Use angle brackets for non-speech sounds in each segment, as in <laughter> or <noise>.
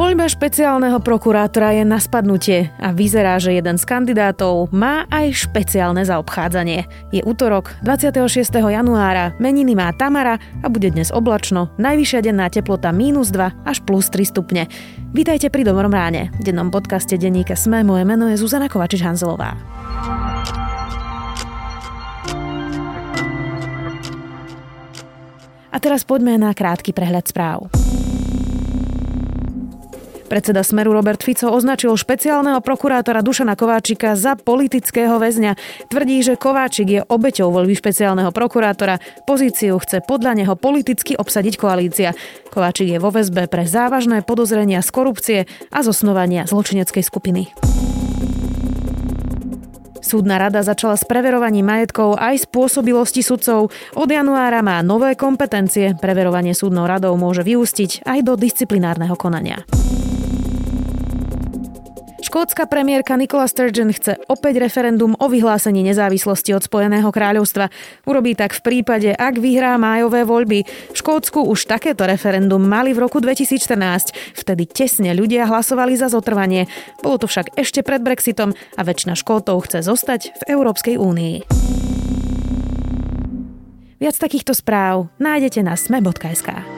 Voľba špeciálneho prokurátora je na spadnutie a vyzerá, že jeden z kandidátov má aj špeciálne zaobchádzanie. Je útorok 26. januára, meniny má Tamara a bude dnes oblačno, najvyššia denná teplota mínus 2 až plus 3 stupne. Vítajte pri Dobrom ráne. Dennom podcaste denníka Sme moje meno je Zuzana Kovačič-Hanzelová. A teraz poďme na krátky prehľad správ. Predseda Smeru Robert Fico označil špeciálneho prokurátora Dušana Kováčika za politického väzňa. Tvrdí, že Kováčik je obeťou voľby špeciálneho prokurátora. Pozíciu chce podľa neho politicky obsadiť koalícia. Kováčik je vo väzbe pre závažné podozrenia z korupcie a zosnovania zločineckej skupiny. Súdna rada začala s preverovaním majetkov aj spôsobilosti sudcov. Od januára má nové kompetencie. Preverovanie súdnou radou môže vyústiť aj do disciplinárneho konania. Škótska premiérka Nicola Sturgeon chce opäť referendum o vyhlásení nezávislosti od Spojeného kráľovstva. Urobí tak v prípade, ak vyhrá májové voľby. V Škótsku už takéto referendum mali v roku 2014. Vtedy tesne ľudia hlasovali za zotrvanie. Bolo to však ešte pred Brexitom a väčšina Škótov chce zostať v Európskej únii. Viac takýchto správ nájdete na sme.sk.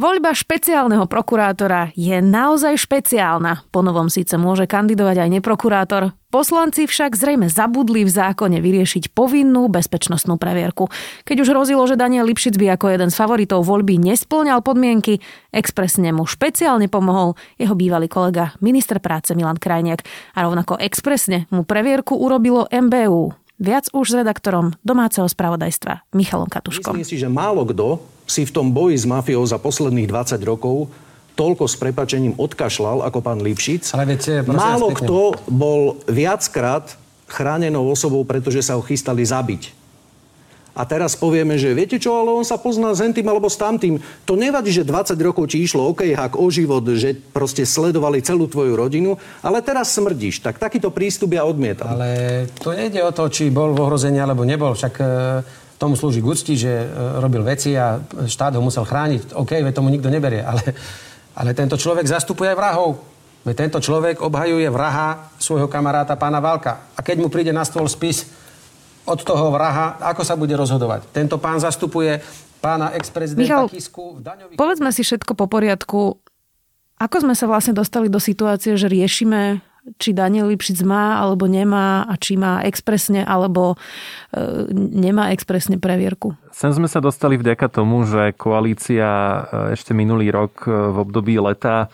Voľba špeciálneho prokurátora je naozaj špeciálna. Po novom síce môže kandidovať aj neprokurátor. Poslanci však zrejme zabudli v zákone vyriešiť povinnú bezpečnostnú previerku. Keď už hrozilo, že Daniel Lipšic by ako jeden z favoritov voľby nesplňal podmienky, expresne mu špeciálne pomohol jeho bývalý kolega, minister práce Milan Krajniak. A rovnako expresne mu previerku urobilo MBU. Viac už s redaktorom domáceho spravodajstva Michalom Katuškom. Myslím si, že málo kto si v tom boji s mafiou za posledných 20 rokov toľko s prepačením odkašľal ako pán Lipšic. Ale viete, Málo kto bol viackrát chránenou osobou, pretože sa ho chystali zabiť. A teraz povieme, že viete čo, ale on sa pozná s hentým alebo s tamtým. To nevadí, že 20 rokov ti išlo OK, hak o život, že proste sledovali celú tvoju rodinu, ale teraz smrdíš. Tak takýto prístup ja odmietam. Ale to nejde o to, či bol v ohrození alebo nebol. Však e, tomu slúži gucti, že e, robil veci a štát ho musel chrániť. OK, veď tomu nikto neberie, <laughs> ale, ale tento človek zastupuje aj vrahov. Veď tento človek obhajuje vraha svojho kamaráta pána Valka. A keď mu príde na stôl spis od toho vraha, ako sa bude rozhodovať? Tento pán zastupuje pána ex-prezidenta Michal, Kisku v daňových... povedzme si všetko po poriadku. Ako sme sa vlastne dostali do situácie, že riešime či Daniel Lipšic má alebo nemá a či má expresne alebo e, nemá expresne previerku. Sem sme sa dostali vďaka tomu, že koalícia e, ešte minulý rok e, v období leta e,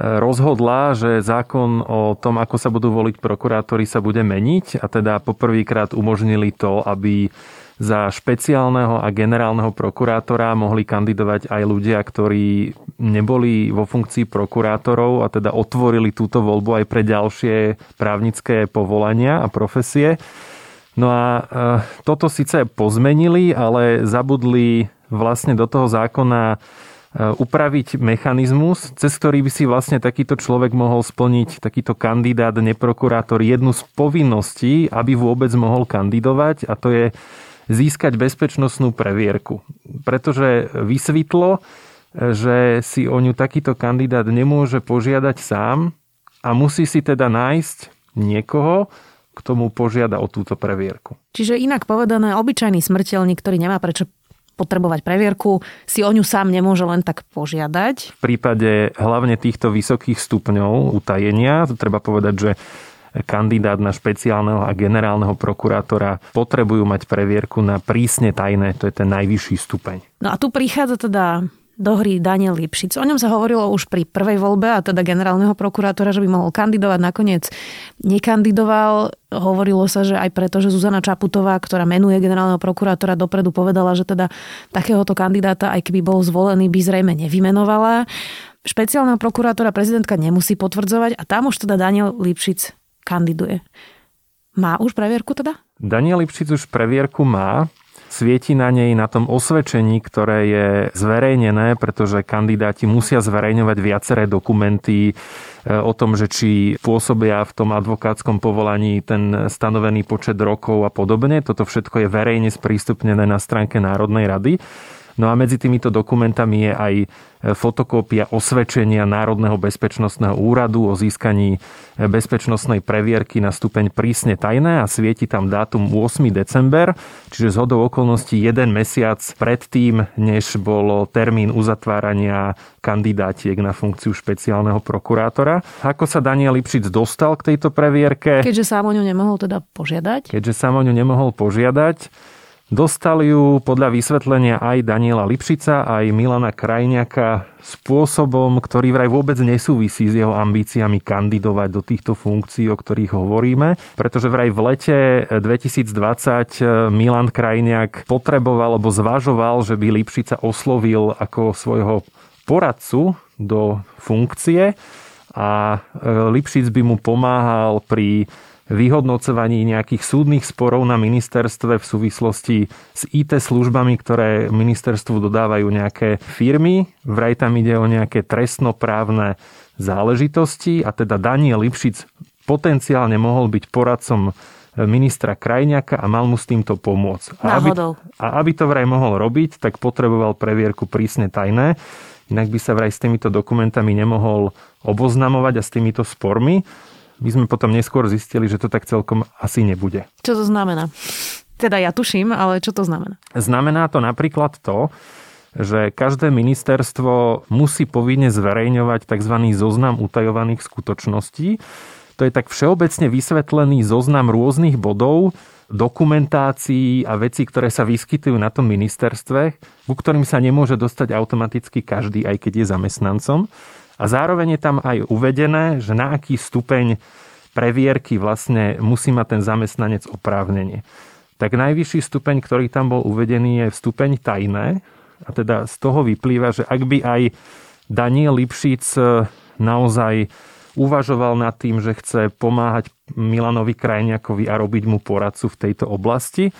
rozhodla, že zákon o tom, ako sa budú voliť prokurátori, sa bude meniť a teda poprvýkrát umožnili to, aby za špeciálneho a generálneho prokurátora mohli kandidovať aj ľudia, ktorí neboli vo funkcii prokurátorov a teda otvorili túto voľbu aj pre ďalšie právnické povolania a profesie. No a e, toto síce pozmenili, ale zabudli vlastne do toho zákona e, upraviť mechanizmus, cez ktorý by si vlastne takýto človek mohol splniť, takýto kandidát, neprokurátor, jednu z povinností, aby vôbec mohol kandidovať a to je získať bezpečnostnú previerku. Pretože vysvetlo, že si o ňu takýto kandidát nemôže požiadať sám a musí si teda nájsť niekoho, k tomu požiada o túto previerku. Čiže inak povedané, obyčajný smrteľník, ktorý nemá prečo potrebovať previerku, si o ňu sám nemôže len tak požiadať. V prípade hlavne týchto vysokých stupňov utajenia, to treba povedať, že kandidát na špeciálneho a generálneho prokurátora potrebujú mať previerku na prísne tajné, to je ten najvyšší stupeň. No a tu prichádza teda do hry Daniel Lipšic. O ňom sa hovorilo už pri prvej voľbe a teda generálneho prokurátora, že by mohol kandidovať. Nakoniec nekandidoval. Hovorilo sa, že aj preto, že Zuzana Čaputová, ktorá menuje generálneho prokurátora, dopredu povedala, že teda takéhoto kandidáta, aj keby bol zvolený, by zrejme nevymenovala. Špeciálneho prokurátora prezidentka nemusí potvrdzovať a tam už teda Daniel Lipšic kandiduje. Má už previerku teda? Daniel Lipšic už previerku má. svieti na nej na tom osvedčení, ktoré je zverejnené, pretože kandidáti musia zverejňovať viaceré dokumenty e, o tom, že či pôsobia v tom advokátskom povolaní ten stanovený počet rokov a podobne. Toto všetko je verejne sprístupnené na stránke Národnej rady. No a medzi týmito dokumentami je aj e, fotokópia osvedčenia Národného bezpečnostného úradu o získaní e, bezpečnostnej previerky na stupeň prísne tajné a svieti tam dátum 8. december, čiže z hodou okolností jeden mesiac predtým, než bol termín uzatvárania kandidátiek na funkciu špeciálneho prokurátora. Ako sa Daniel Lipšic dostal k tejto previerke? Keďže sám o ňu nemohol teda požiadať? Keďže sám o ňu nemohol požiadať, Dostali ju podľa vysvetlenia aj Daniela Lipšica, aj Milana Krajňaka spôsobom, ktorý vraj vôbec nesúvisí s jeho ambíciami kandidovať do týchto funkcií, o ktorých hovoríme. Pretože vraj v lete 2020 Milan Krajňak potreboval alebo zvažoval, že by Lipšica oslovil ako svojho poradcu do funkcie a Lipšic by mu pomáhal pri vyhodnocovaní nejakých súdnych sporov na ministerstve v súvislosti s IT službami, ktoré ministerstvu dodávajú nejaké firmy. Vraj tam ide o nejaké trestnoprávne záležitosti a teda Daniel Lipšic potenciálne mohol byť poradcom ministra Krajňaka a mal mu s týmto pomôcť. A aby, a aby to vraj mohol robiť, tak potreboval previerku prísne tajné. Inak by sa vraj s týmito dokumentami nemohol oboznamovať a s týmito spormi. My sme potom neskôr zistili, že to tak celkom asi nebude. Čo to znamená? Teda ja tuším, ale čo to znamená? Znamená to napríklad to, že každé ministerstvo musí povinne zverejňovať tzv. zoznam utajovaných skutočností. To je tak všeobecne vysvetlený zoznam rôznych bodov, dokumentácií a vecí, ktoré sa vyskytujú na tom ministerstve, ku ktorým sa nemôže dostať automaticky každý, aj keď je zamestnancom. A zároveň je tam aj uvedené, že na aký stupeň previerky vlastne musí mať ten zamestnanec oprávnenie. Tak najvyšší stupeň, ktorý tam bol uvedený, je stupeň tajné. A teda z toho vyplýva, že ak by aj Daniel Lipšic e, naozaj uvažoval nad tým, že chce pomáhať Milanovi Krajniakovi a robiť mu poradcu v tejto oblasti,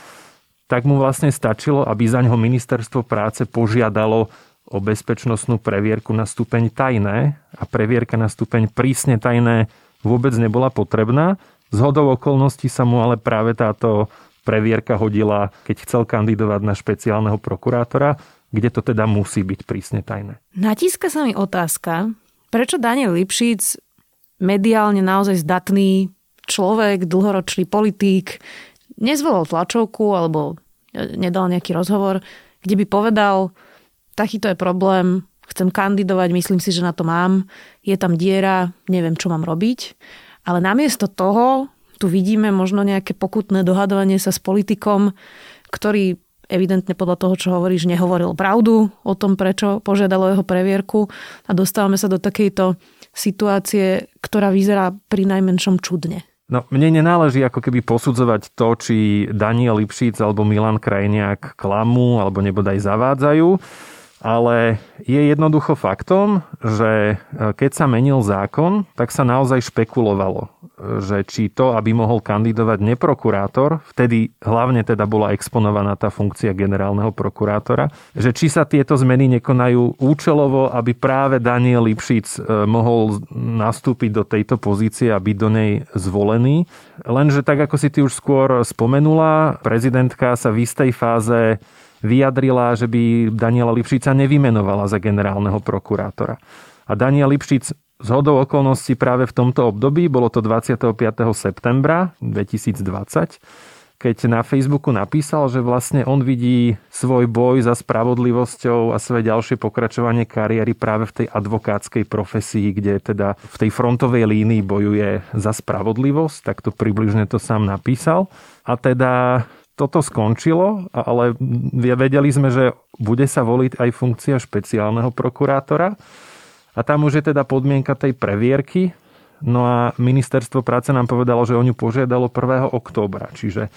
tak mu vlastne stačilo, aby za ňoho ministerstvo práce požiadalo o bezpečnostnú previerku na stupeň tajné a previerka na stupeň prísne tajné vôbec nebola potrebná. Z hodou okolností sa mu ale práve táto previerka hodila, keď chcel kandidovať na špeciálneho prokurátora, kde to teda musí byť prísne tajné. Natíska sa mi otázka, prečo Daniel Lipšic, mediálne naozaj zdatný človek, dlhoročný politík, nezvolal tlačovku alebo nedal nejaký rozhovor, kde by povedal, takýto je problém, chcem kandidovať, myslím si, že na to mám, je tam diera, neviem, čo mám robiť. Ale namiesto toho tu vidíme možno nejaké pokutné dohadovanie sa s politikom, ktorý evidentne podľa toho, čo hovoríš, nehovoril pravdu o tom, prečo požiadalo jeho previerku a dostávame sa do takejto situácie, ktorá vyzerá pri najmenšom čudne. No, mne nenáleží ako keby posudzovať to, či Daniel Lipšic alebo Milan Krajniak klamú alebo nebodaj zavádzajú. Ale je jednoducho faktom, že e, keď sa menil zákon, tak sa naozaj špekulovalo, e, že či to, aby mohol kandidovať neprokurátor, vtedy hlavne teda bola exponovaná tá funkcia generálneho prokurátora, že či sa tieto zmeny nekonajú účelovo, aby práve Daniel Lipšic e, mohol nastúpiť do tejto pozície a byť do nej zvolený. Lenže tak, ako si ty už skôr spomenula, prezidentka sa v istej fáze vyjadrila, že by Daniela Lipšica nevymenovala za generálneho prokurátora. A Daniel Lipšic z hodou okolností práve v tomto období, bolo to 25. septembra 2020, keď na Facebooku napísal, že vlastne on vidí svoj boj za spravodlivosťou a svoje ďalšie pokračovanie kariéry práve v tej advokátskej profesii, kde teda v tej frontovej línii bojuje za spravodlivosť, tak to približne to sám napísal. A teda toto skončilo, ale vedeli sme, že bude sa voliť aj funkcia špeciálneho prokurátora. A tam už je teda podmienka tej previerky. No a ministerstvo práce nám povedalo, že o ňu požiadalo 1. októbra. Čiže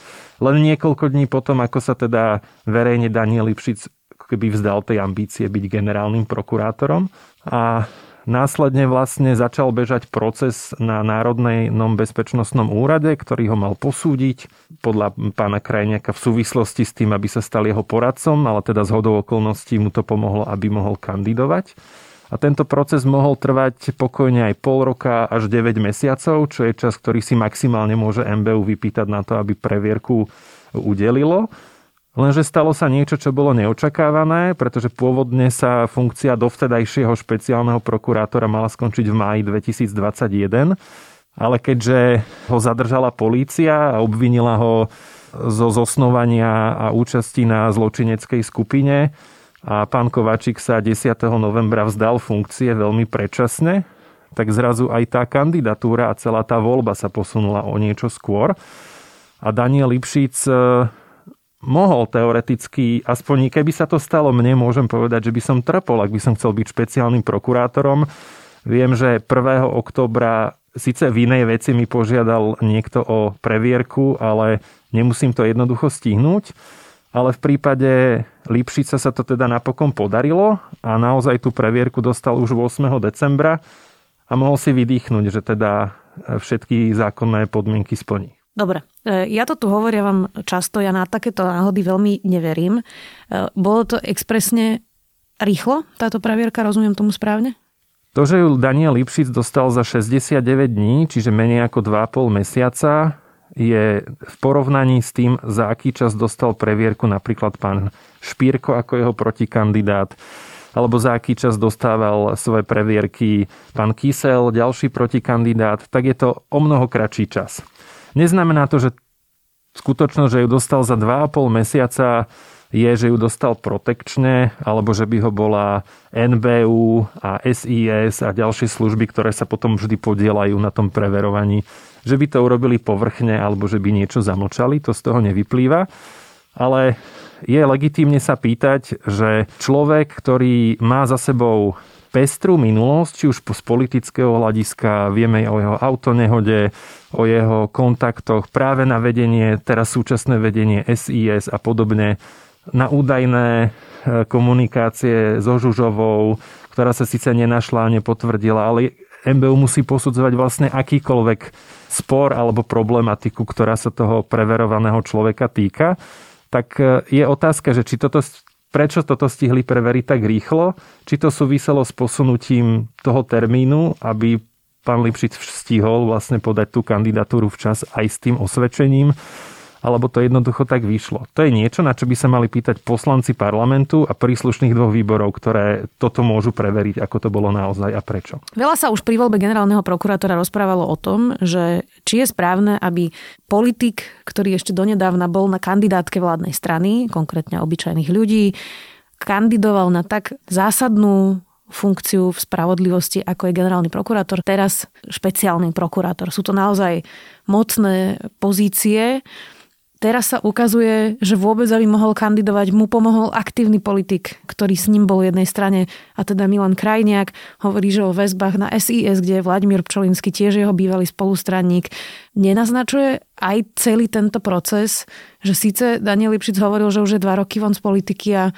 len niekoľko dní potom, ako sa teda verejne Daniel Lipšic keby vzdal tej ambície byť generálnym prokurátorom. A Následne vlastne začal bežať proces na Národnom bezpečnostnom úrade, ktorý ho mal posúdiť podľa pána Krajniaka v súvislosti s tým, aby sa stal jeho poradcom, ale teda z hodou okolností mu to pomohlo, aby mohol kandidovať. A tento proces mohol trvať pokojne aj pol roka až 9 mesiacov, čo je čas, ktorý si maximálne môže MBU vypýtať na to, aby previerku udelilo. Lenže stalo sa niečo, čo bolo neočakávané, pretože pôvodne sa funkcia dovtedajšieho špeciálneho prokurátora mala skončiť v máji 2021, ale keďže ho zadržala polícia a obvinila ho zo zosnovania a účasti na zločineckej skupine a pán Kovačík sa 10. novembra vzdal funkcie veľmi predčasne, tak zrazu aj tá kandidatúra a celá tá voľba sa posunula o niečo skôr. A Daniel Lipšic mohol teoreticky, aspoň keby sa to stalo mne, môžem povedať, že by som trpol, ak by som chcel byť špeciálnym prokurátorom. Viem, že 1. oktobra síce v inej veci mi požiadal niekto o previerku, ale nemusím to jednoducho stihnúť. Ale v prípade Lipšica sa to teda napokon podarilo a naozaj tú previerku dostal už 8. decembra a mohol si vydýchnuť, že teda všetky zákonné podmienky splní. Dobre, e, ja to tu hovoria vám často, ja na takéto náhody veľmi neverím. E, bolo to expresne rýchlo, táto pravierka, rozumiem tomu správne? To, že ju Daniel Lipšic dostal za 69 dní, čiže menej ako 2,5 mesiaca, je v porovnaní s tým, za aký čas dostal previerku napríklad pán Špírko ako jeho protikandidát, alebo za aký čas dostával svoje previerky pán Kysel, ďalší protikandidát, tak je to o mnoho kratší čas. Neznamená to, že skutočnosť, že ju dostal za 2,5 mesiaca je, že ju dostal protekčne, alebo že by ho bola NBU a SIS a ďalšie služby, ktoré sa potom vždy podielajú na tom preverovaní, že by to urobili povrchne, alebo že by niečo zamlčali, to z toho nevyplýva. Ale je legitímne sa pýtať, že človek, ktorý má za sebou pestrú minulosť, či už z politického hľadiska, vieme o jeho autonehode, o jeho kontaktoch práve na vedenie, teraz súčasné vedenie SIS a podobne, na údajné e, komunikácie so Žužovou, ktorá sa síce nenašla a nepotvrdila, ale MBU musí posudzovať vlastne akýkoľvek spor alebo problematiku, ktorá sa toho preverovaného človeka týka, tak e, je otázka, že či toto prečo toto stihli preveriť tak rýchlo, či to súviselo s posunutím toho termínu, aby pán Lipšic stihol vlastne podať tú kandidatúru včas aj s tým osvedčením, alebo to jednoducho tak vyšlo. To je niečo, na čo by sa mali pýtať poslanci parlamentu a príslušných dvoch výborov, ktoré toto môžu preveriť, ako to bolo naozaj a prečo. Veľa sa už pri voľbe generálneho prokurátora rozprávalo o tom, že či je správne, aby politik, ktorý ešte donedávna bol na kandidátke vládnej strany, konkrétne obyčajných ľudí, kandidoval na tak zásadnú funkciu v spravodlivosti, ako je generálny prokurátor, teraz špeciálny prokurátor. Sú to naozaj mocné pozície, Teraz sa ukazuje, že vôbec, aby mohol kandidovať, mu pomohol aktívny politik, ktorý s ním bol v jednej strane, a teda Milan Krajniak. Hovorí, že o väzbách na SIS, kde je Vladimír Pčolinsky, tiež jeho bývalý spolustranník. Nenaznačuje aj celý tento proces, že síce Daniel Lipšic hovoril, že už je dva roky von z politiky a e,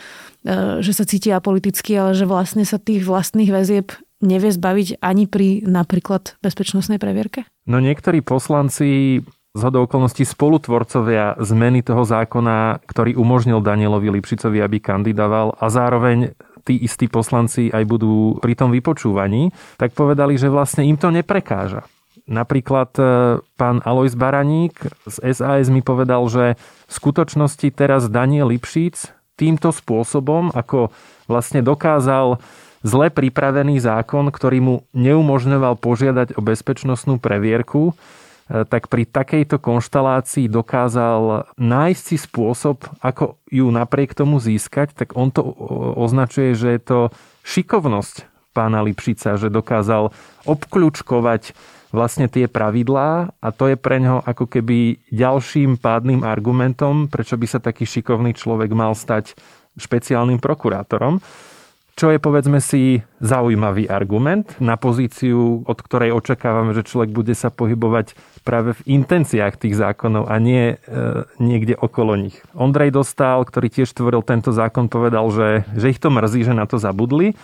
že sa cíti apoliticky, ale že vlastne sa tých vlastných väzieb nevie zbaviť ani pri napríklad bezpečnostnej previerke? No niektorí poslanci z hodou okolností spolutvorcovia zmeny toho zákona, ktorý umožnil Danielovi Lipšicovi, aby kandidoval a zároveň tí istí poslanci aj budú pri tom vypočúvaní, tak povedali, že vlastne im to neprekáža. Napríklad e, pán Alois Baraník z SAS mi povedal, že v skutočnosti teraz Daniel Lipšic týmto spôsobom, ako vlastne dokázal zle pripravený zákon, ktorý mu neumožňoval požiadať o bezpečnostnú previerku, tak pri takejto konštalácii dokázal nájsť si spôsob, ako ju napriek tomu získať, tak on to označuje, že je to šikovnosť pána Lipšica, že dokázal obkľúčkovať vlastne tie pravidlá a to je pre ňo ako keby ďalším pádnym argumentom, prečo by sa taký šikovný človek mal stať špeciálnym prokurátorom čo je povedzme si zaujímavý argument na pozíciu, od ktorej očakávame, že človek bude sa pohybovať práve v intenciách tých zákonov a nie e, niekde okolo nich. Ondrej Dostal, ktorý tiež tvoril tento zákon, povedal, že, že ich to mrzí, že na to zabudli.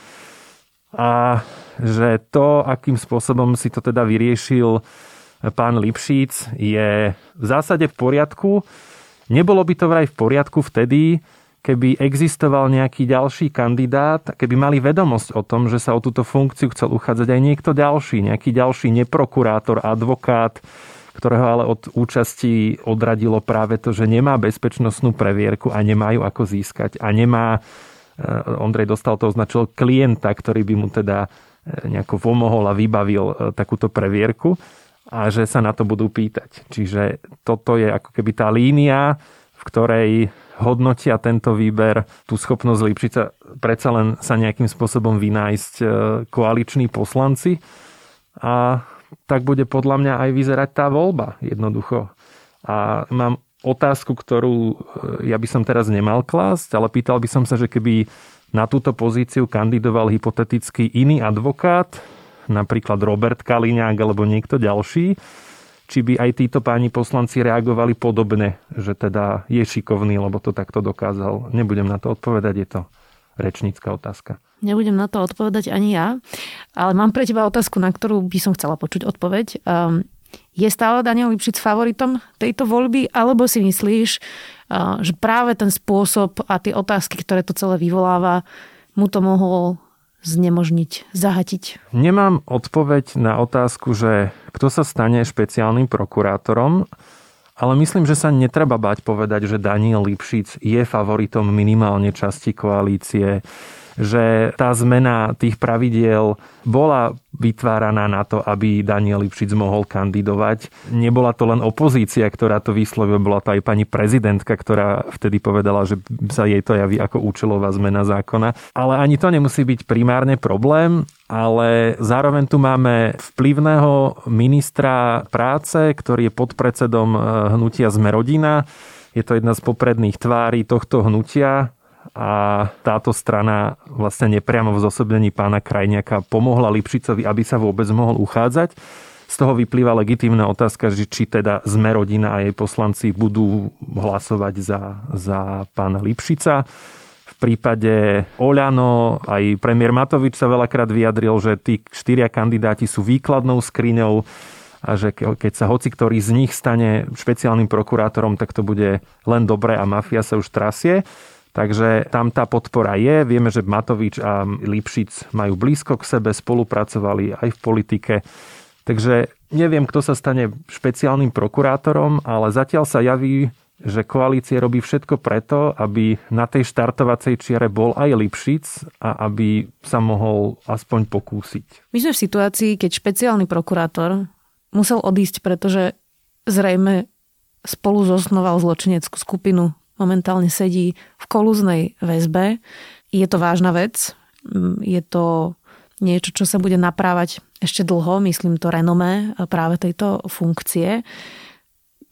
a že to, akým spôsobom si to teda vyriešil pán Lipšic, je v zásade v poriadku. Nebolo by to vraj v poriadku vtedy, keby existoval nejaký ďalší kandidát, keby mali vedomosť o tom, že sa o túto funkciu chcel uchádzať aj niekto ďalší, nejaký ďalší neprokurátor, advokát, ktorého ale od účasti odradilo práve to, že nemá bezpečnostnú previerku a nemajú ako získať a nemá, eh, Ondrej dostal to označil klienta, ktorý by mu teda eh, nejako pomohol a vybavil eh, takúto previerku a že sa na to budú pýtať. Čiže toto je ako keby tá línia, ktorej hodnotia tento výber, tú schopnosť Lipšica predsa len sa nejakým spôsobom vynájsť e, koaliční poslanci a tak bude podľa mňa aj vyzerať tá voľba jednoducho. A mám otázku, ktorú e, ja by som teraz nemal klásť, ale pýtal by som sa, že keby na túto pozíciu kandidoval hypoteticky iný advokát, napríklad Robert Kaliňák alebo niekto ďalší, či by aj títo páni poslanci reagovali podobne, že teda je šikovný, lebo to takto dokázal. Nebudem na to odpovedať, je to rečnícka otázka. Nebudem na to odpovedať ani ja, ale mám pre teba otázku, na ktorú by som chcela počuť odpoveď. Um, je stále Daniel Lipšic favoritom tejto voľby, alebo si myslíš, uh, že práve ten spôsob a tie otázky, ktoré to celé vyvoláva, mu to mohol znemožniť, zahatiť? Nemám odpoveď na otázku, že kto sa stane špeciálnym prokurátorom, ale myslím, že sa netreba bať povedať, že Daniel Lipšic je favoritom minimálne časti koalície že tá zmena tých pravidiel bola vytváraná na to, aby Daniel Lipšic mohol kandidovať. Nebola to len opozícia, ktorá to vyslovila, bola to aj pani prezidentka, ktorá vtedy povedala, že sa jej to javí ako účelová zmena zákona. Ale ani to nemusí byť primárne problém, ale zároveň tu máme vplyvného ministra práce, ktorý je podpredsedom eh, hnutia Zmerodina. Je to jedna z popredných tvári tohto hnutia a táto strana vlastne nepriamo v zosobnení pána Krajniaka pomohla Lipšicovi, aby sa vôbec mohol uchádzať. Z toho vyplýva legitímna otázka, že či teda sme rodina a jej poslanci budú hlasovať za, za pána Lipšica. Prípade Oľano aj premiér Matovič sa veľakrát vyjadril, že tí štyria kandidáti sú výkladnou skriňou a že keď sa hoci ktorý z nich stane špeciálnym prokurátorom, tak to bude len dobré a mafia sa už trasie. Takže tam tá podpora je. Vieme, že Matovič a Lipšic majú blízko k sebe, spolupracovali aj v politike. Takže neviem, kto sa stane špeciálnym prokurátorom, ale zatiaľ sa javí, že koalície robí všetko preto, aby na tej štartovacej čiare bol aj Lipšic a aby sa mohol aspoň pokúsiť. My sme v situácii, keď špeciálny prokurátor musel odísť, pretože zrejme spolu zosnoval zločineckú skupinu momentálne sedí v kolúznej väzbe. Je to vážna vec, je to niečo, čo sa bude naprávať ešte dlho, myslím to renomé práve tejto funkcie.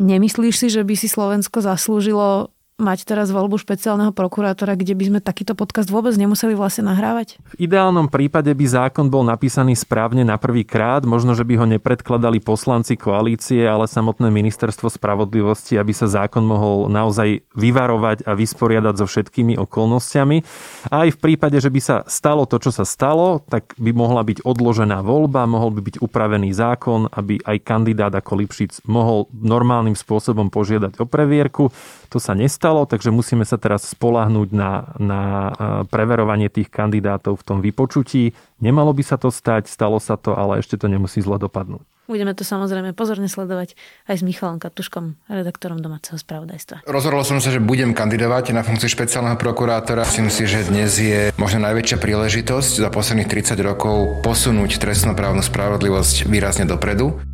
Nemyslíš si, že by si Slovensko zaslúžilo mať teraz voľbu špeciálneho prokurátora, kde by sme takýto podcast vôbec nemuseli vlastne nahrávať? V ideálnom prípade by zákon bol napísaný správne na prvý krát, možno, že by ho nepredkladali poslanci koalície, ale samotné ministerstvo spravodlivosti, aby sa zákon mohol naozaj vyvarovať a vysporiadať so všetkými okolnostiami. A aj v prípade, že by sa stalo to, čo sa stalo, tak by mohla byť odložená voľba, mohol by byť upravený zákon, aby aj kandidát ako Lipšic mohol normálnym spôsobom požiadať o previerku. To sa nestalo, takže musíme sa teraz spolahnúť na, na preverovanie tých kandidátov v tom vypočutí. Nemalo by sa to stať, stalo sa to, ale ešte to nemusí zle dopadnúť. Budeme to samozrejme pozorne sledovať aj s Michalom Katuškom, redaktorom domáceho spravodajstva. Rozhodol som sa, že budem kandidovať na funkciu špeciálneho prokurátora. Myslím si, že dnes je možno najväčšia príležitosť za posledných 30 rokov posunúť trestnoprávnu spravodlivosť výrazne dopredu.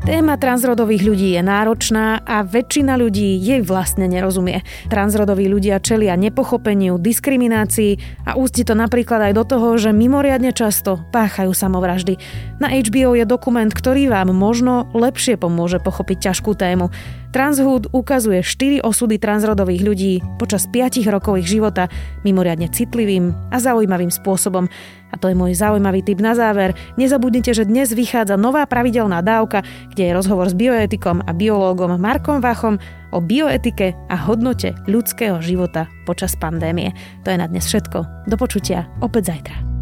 Téma transrodových ľudí je náročná a väčšina ľudí jej vlastne nerozumie. Transrodoví ľudia čelia nepochopeniu, diskriminácii a ústi to napríklad aj do toho, že mimoriadne často páchajú samovraždy. Na HBO je dokument, ktorý vám možno lepšie pomôže pochopiť ťažkú tému. Transhud ukazuje 4 osudy transrodových ľudí počas 5 rokov ich života mimoriadne citlivým a zaujímavým spôsobom. A to je môj zaujímavý tip na záver. Nezabudnite, že dnes vychádza nová pravidelná dávka, kde je rozhovor s bioetikom a biológom Markom Vachom o bioetike a hodnote ľudského života počas pandémie. To je na dnes všetko. Do počutia opäť zajtra.